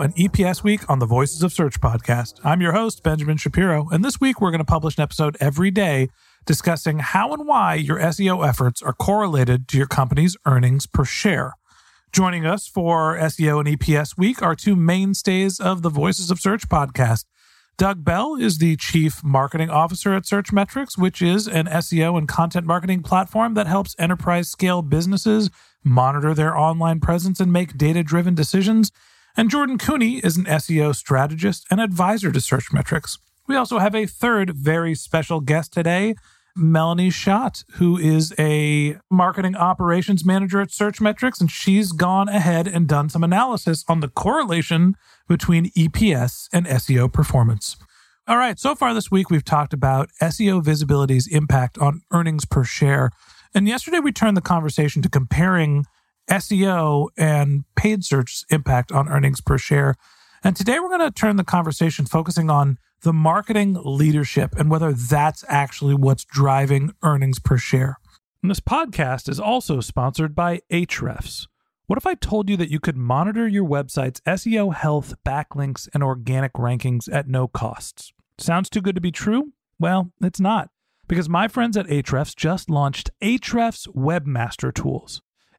and EPS Week on the Voices of Search podcast. I'm your host, Benjamin Shapiro, and this week we're going to publish an episode every day discussing how and why your SEO efforts are correlated to your company's earnings per share. Joining us for SEO and EPS Week are two mainstays of the Voices of Search podcast. Doug Bell is the Chief Marketing Officer at Searchmetrics, which is an SEO and content marketing platform that helps enterprise scale businesses monitor their online presence and make data driven decisions. And Jordan Koene is an SEO strategist and advisor to Searchmetrics. We also have a third very special guest today, Melanie Schott, who is a marketing operations manager at Searchmetrics, and she's gone ahead and done some analysis on the correlation between EPS and SEO performance. All right, so far this week we've talked about SEO visibility's impact on earnings per share. And yesterday we turned the conversation to comparing SEO and paid search's impact on earnings per share. And today we're going to turn the conversation focusing on the marketing leadership and whether that's actually what's driving earnings per share. And this podcast is also sponsored by Ahrefs. What if I told you that you could monitor your website's SEO health, backlinks, and organic rankings at no costs? Sounds too good to be true? Well, it's not, because my friends at Ahrefs just launched Ahrefs Webmaster Tools.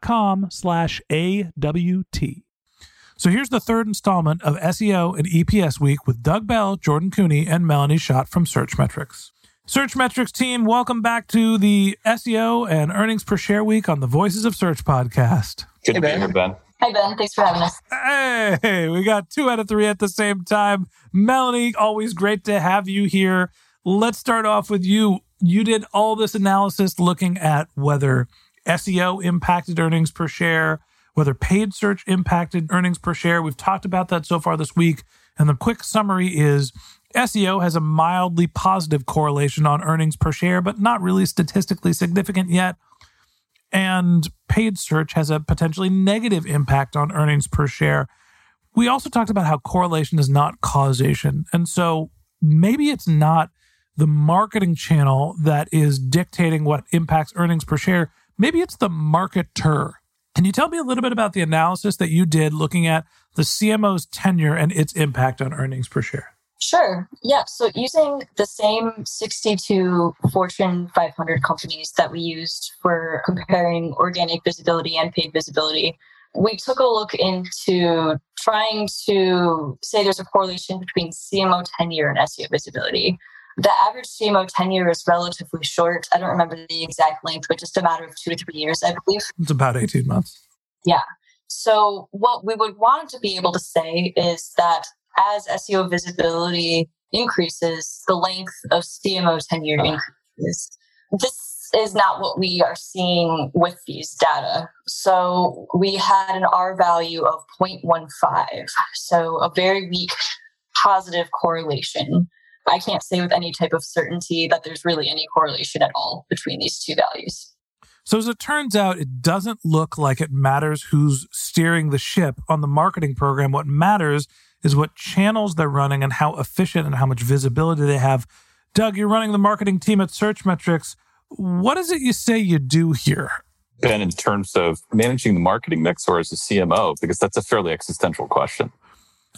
com slash A-W-T. So here's the third installment of SEO and EPS Week with Doug Bell, Jordan Koene, and Melanie Schott from Searchmetrics. Search Metrics team, welcome back to the SEO and Earnings Per Share Week on the Voices of Search podcast. Good to be here, Ben. Hi, Ben. Thanks for having us. Hey, we got two out of three at the same time. Melanie, always great to have you here. Let's start off with you. You did all this analysis looking at whether SEO impacted earnings per share, whether paid search impacted earnings per share. We've talked about that so far this week. And the quick summary is SEO has a mildly positive correlation on earnings per share, but not really statistically significant yet. And paid search has a potentially negative impact on earnings per share. We also talked about how correlation is not causation. And so maybe it's not the marketing channel that is dictating what impacts earnings per share. Maybe it's the marketer. Can you tell me a little bit about the analysis that you did looking at the CMO's tenure and its impact on earnings per share? Sure. Yeah. So using the same 62 Fortune 500 companies that we used for comparing organic visibility and paid visibility, we took a look into trying to say there's a correlation between CMO tenure and SEO visibility. The average CMO tenure is relatively short. I don't remember the exact length, but just a matter of two to three years, I believe. It's about 18 months. Yeah. So, what we would want to be able to say is that as SEO visibility increases, the length of CMO tenure increases. This is not what we are seeing with these data. So we had an R value of 0.15, so a very weak positive correlation. I can't say with any type of certainty that there's really any correlation at all between these two values. So, as it turns out, it doesn't look like it matters who's steering the ship on the marketing program. What matters is what channels they're running and how efficient and how much visibility they have. Doug, you're running the marketing team at Searchmetrics. What is it you say you do here? Ben, in terms of managing the marketing mix or as a CMO, because that's a fairly existential question.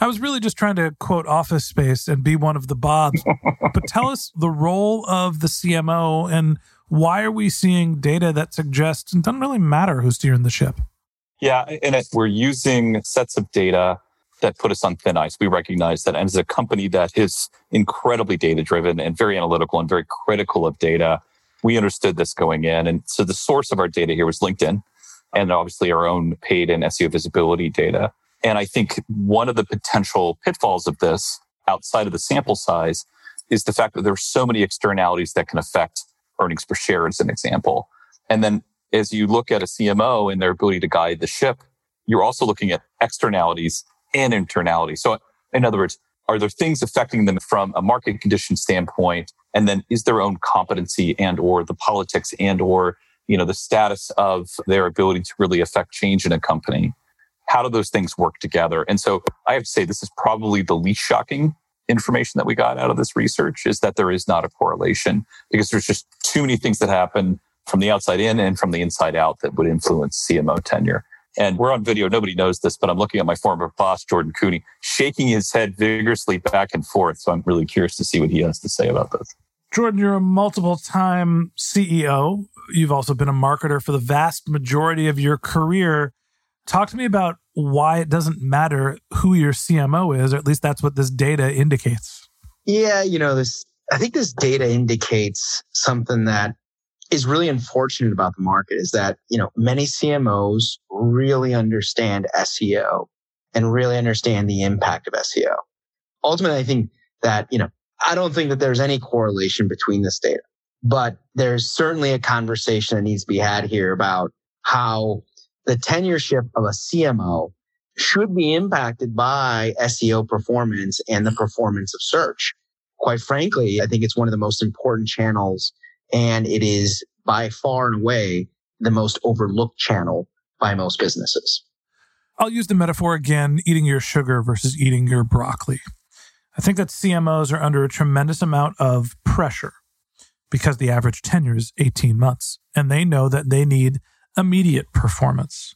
I was really just trying to quote Office Space and be one of the Bobs. but tell us the role of the CMO and why are we seeing data that suggests it doesn't really matter who's steering the ship? Yeah, and it, we're using sets of data that put us on thin ice. We recognize that and as a company that is incredibly data driven and very analytical and very critical of data, we understood this going in. And so the source of our data here was LinkedIn and obviously our own paid and SEO visibility data. And I think one of the potential pitfalls of this outside of the sample size is the fact that there are so many externalities that can affect earnings per share as an example. And then as you look at a CMO and their ability to guide the ship, you're also looking at externalities and internalities. So in other words, are there things affecting them from a market condition standpoint? And then is their own competency and or the politics and or, you know, the status of their ability to really affect change in a company? How do those things work together? And so I have to say this is probably the least shocking information that we got out of this research is that there is not a correlation because there's just too many things that happen from the outside in and from the inside out that would influence CMO tenure. And we're on video. Nobody knows this, but I'm looking at my former boss, Jordan Koene, shaking his head vigorously back and forth. So I'm really curious to see what he has to say about this. Jordan, you're a multiple time CEO. You've also been a marketer for the vast majority of your career. Talk to me about why it doesn't matter who your CMO is, or at least that's what this data indicates. Yeah, you know, this I think this data indicates something that is really unfortunate about the market is that, you know, many CMOs really understand SEO and really understand the impact of SEO. Ultimately, I think that, you know, I don't think that there's any correlation between this data, but there's certainly a conversation that needs to be had here about how the tenureship of a CMO should be impacted by SEO performance and the performance of search. Quite frankly, I think it's one of the most important channels and it is by far and away the most overlooked channel by most businesses. I'll use the metaphor again eating your sugar versus eating your broccoli. I think that CMOs are under a tremendous amount of pressure because the average tenure is 18 months and they know that they need immediate performance.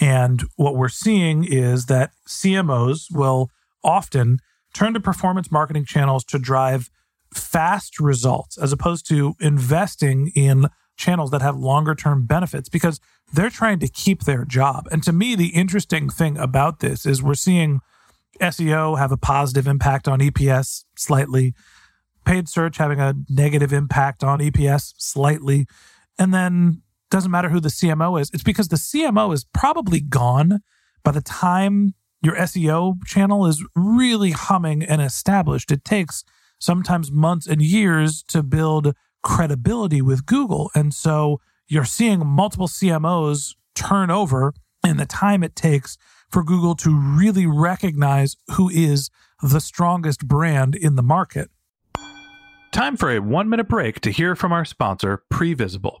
And what we're seeing is that CMOs will often turn to performance marketing channels to drive fast results as opposed to investing in channels that have longer term benefits because they're trying to keep their job. And to me, the interesting thing about this is we're seeing SEO have a positive impact on EPS slightly, paid search having a negative impact on EPS slightly. And then doesn't matter who the CMO is. It's because the CMO is probably gone by the time your SEO channel is really humming and established. It takes sometimes months and years to build credibility with Google. And so you're seeing multiple CMOs turn over in the time it takes for Google to really recognize who is the strongest brand in the market. Time for a one minute break to hear from our sponsor, Previsible.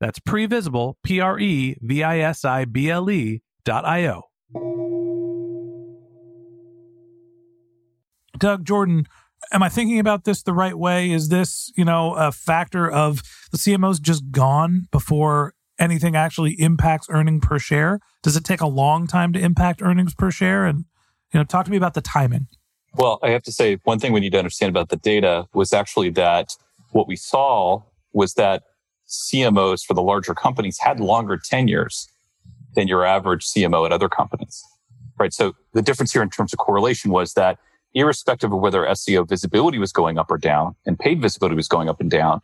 That's previsible, P R E V I S I B L E dot I-O. Doug Jordan, am I thinking about this the right way? Is this, you know, a factor of the CMOs just gone before anything actually impacts earning per share? Does it take a long time to impact earnings per share? And, you know, talk to me about the timing. Well, I have to say one thing we need to understand about the data was actually that what we saw was that CMOs for the larger companies had longer tenures than your average CMO at other companies. Right. So the difference here in terms of correlation was that irrespective of whether SEO visibility was going up or down and paid visibility was going up and down,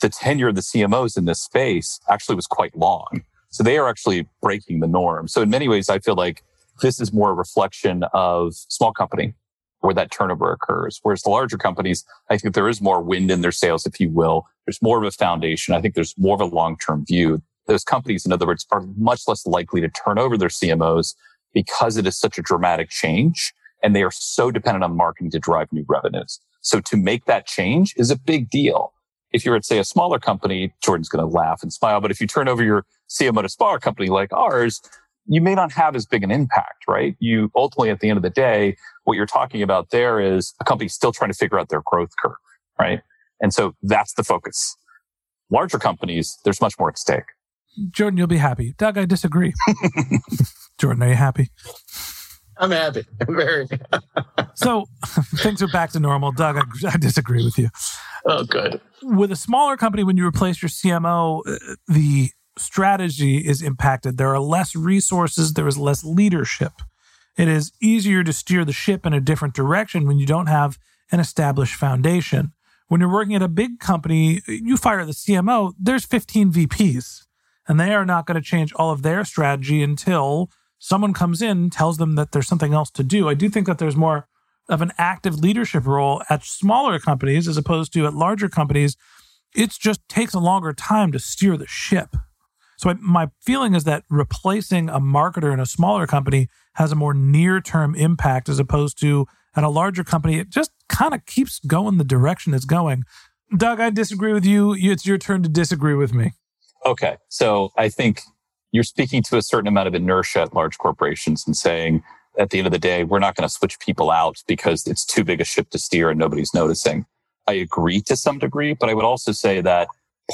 the tenure of the CMOs in this space actually was quite long. So they are actually breaking the norm. So in many ways, I feel like this is more a reflection of small company where that turnover occurs. Whereas the larger companies, I think there is more wind in their sails, if you will. There's more of a foundation. I think there's more of a long-term view. Those companies, in other words, are much less likely to turn over their CMOs because it is such a dramatic change and they are so dependent on marketing to drive new revenues. So to make that change is a big deal. If you're at, say, a smaller company, Jordan's going to laugh and smile. But if you turn over your CMO to a smaller company like ours, you may not have as big an impact, right? You ultimately, at the end of the day, what you're talking about there is a company still trying to figure out their growth curve, right? And so that's the focus. Larger companies, there's much more at stake. Jordan, you'll be happy. Doug, I disagree. Jordan, are you happy? I'm happy. I'm very. so things are back to normal. Doug, I, I, disagree with you. Oh, good. With a smaller company, when you replace your CMO, uh, the strategy is impacted. There are less resources, there is less leadership. It is easier to steer the ship in a different direction when you don't have an established foundation. When you're working at a big company, you fire the CMO, there's 15 VPs, and they are not going to change all of their strategy until someone comes in, tells them that there's something else to do. I do think that there's more of an active leadership role at smaller companies as opposed to at larger companies. It just takes a longer time to steer the ship. So my feeling is that replacing a marketer in a smaller company has a more near-term impact as opposed to at a larger company. It just kind of keeps going the direction it's going. Doug, I disagree with you. It's your turn to disagree with me. Okay. So I think you're speaking to a certain amount of inertia at large corporations and saying, at the end of the day, we're not going to switch people out because it's too big a ship to steer and nobody's noticing. I agree to some degree, but I would also say that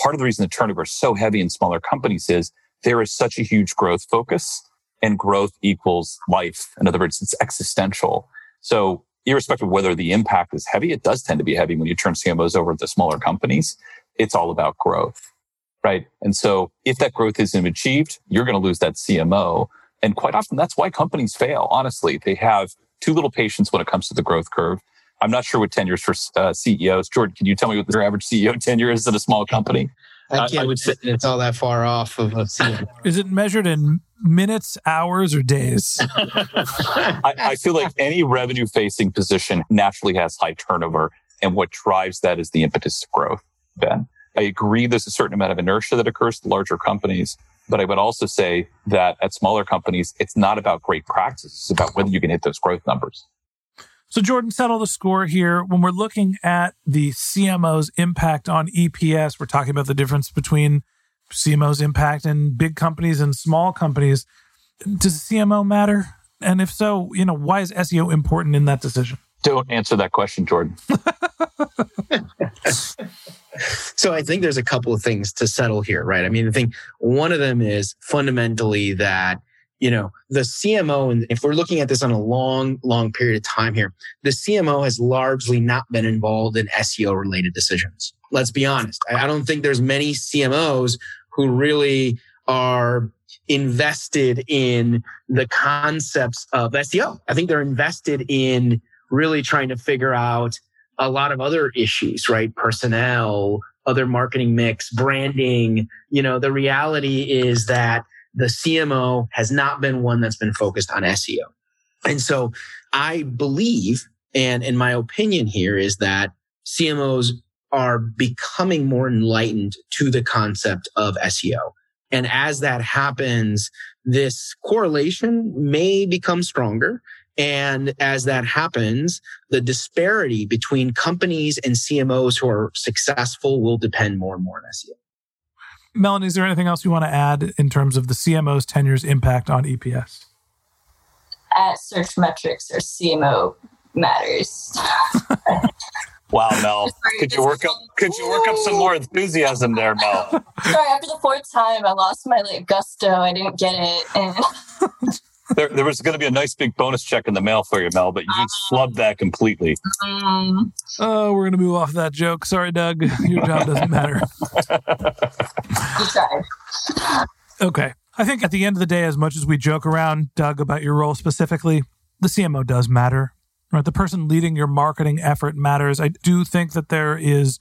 part of the reason the turnover is so heavy in smaller companies is there is such a huge growth focus and growth equals life. In other words, it's existential. So irrespective of whether the impact is heavy, it does tend to be heavy when you turn CMOs over to smaller companies. It's all about growth, right? And so if that growth isn't achieved, you're going to lose that CMO. And quite often that's why companies fail. Honestly, they have too little patience when it comes to the growth curve. I'm not sure what tenures for uh, CEOs. Jordan, can you tell me what your average CEO tenure is at a small company? I can't I, I would say it's all that far off of a CEO. Is it measured in minutes, hours, or days? I, I feel like any revenue facing position naturally has high turnover. And what drives that is the impetus to growth, Ben. I agree there's a certain amount of inertia that occurs to larger companies. But I would also say that at smaller companies, it's not about great practices. It's about whether you can hit those growth numbers. So, Jordan, settle the score here. When we're looking at the CMO's impact on EPS, we're talking about the difference between CMO's impact in big companies and small companies. Does CMO matter? And if so, you know, why is SEO important in that decision? Don't answer that question, Jordan. so I think there's a couple of things to settle here, right? I mean, I think one of them is fundamentally that you know, the CMO, and if we're looking at this on a long, long period of time here, the CMO has largely not been involved in SEO related decisions. Let's be honest. I don't think there's many CMOs who really are invested in the concepts of SEO. I think they're invested in really trying to figure out a lot of other issues, right? Personnel, other marketing mix, branding. You know, the reality is that the CMO has not been one that's been focused on SEO. And so I believe, and in my opinion here is that CMOs are becoming more enlightened to the concept of SEO. And as that happens, this correlation may become stronger. And as that happens, the disparity between companies and CMOs who are successful will depend more and more on SEO. Melanie, is there anything else you want to add in terms of the CMO's tenure's impact on EPS? At Searchmetrics or CMO matters. Wow, Mel. Could you work up could you work up some more enthusiasm there, Mel? Sorry, after the fourth time I lost my like gusto. I didn't get it. And there, there was going to be a nice big bonus check in the mail for you, Mel, but you just flubbed that completely. um, Oh, we're going to move off that joke. Sorry, Doug. Your job doesn't matter. you. Okay. I think at the end of the day, as much as we joke around, Doug, about your role specifically, the CMO does matter, right? The person leading your marketing effort matters. I do think that there is,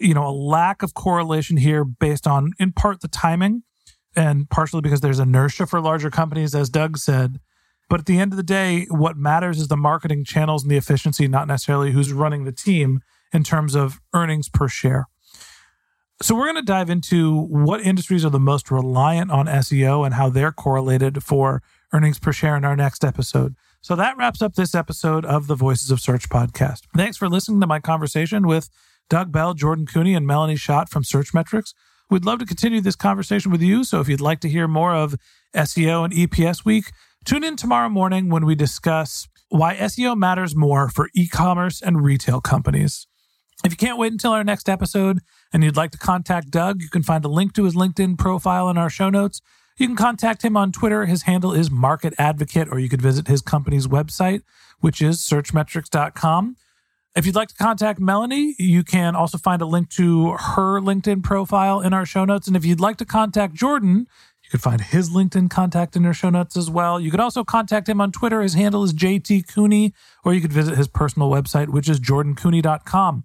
you know, a lack of correlation here based on, in part, the timing and partially because there's inertia for larger companies, as Doug said. But at the end of the day, what matters is the marketing channels and the efficiency, not necessarily who's running the team in terms of earnings per share. So we're going to dive into what industries are the most reliant on SEO and how they're correlated for earnings per share in our next episode. So that wraps up this episode of the Voices of Search podcast. Thanks for listening to my conversation with Doug Bell, Jordan Koene, and Melanie Schott from Searchmetrics. We'd love to continue this conversation with you. So if you'd like to hear more of SEO and EPS week, tune in tomorrow morning when we discuss why SEO matters more for e-commerce and retail companies. If you can't wait until our next episode and you'd like to contact Doug, you can find a link to his LinkedIn profile in our show notes. You can contact him on Twitter. His handle is Market Advocate, or you could visit his company's website, which is searchmetrics.com. If you'd like to contact Melanie, you can also find a link to her LinkedIn profile in our show notes. And if you'd like to contact Jordan, you can find his LinkedIn contact in our show notes as well. You can also contact him on Twitter. His handle is JT Koene, or you could visit his personal website, which is jordankoene.com.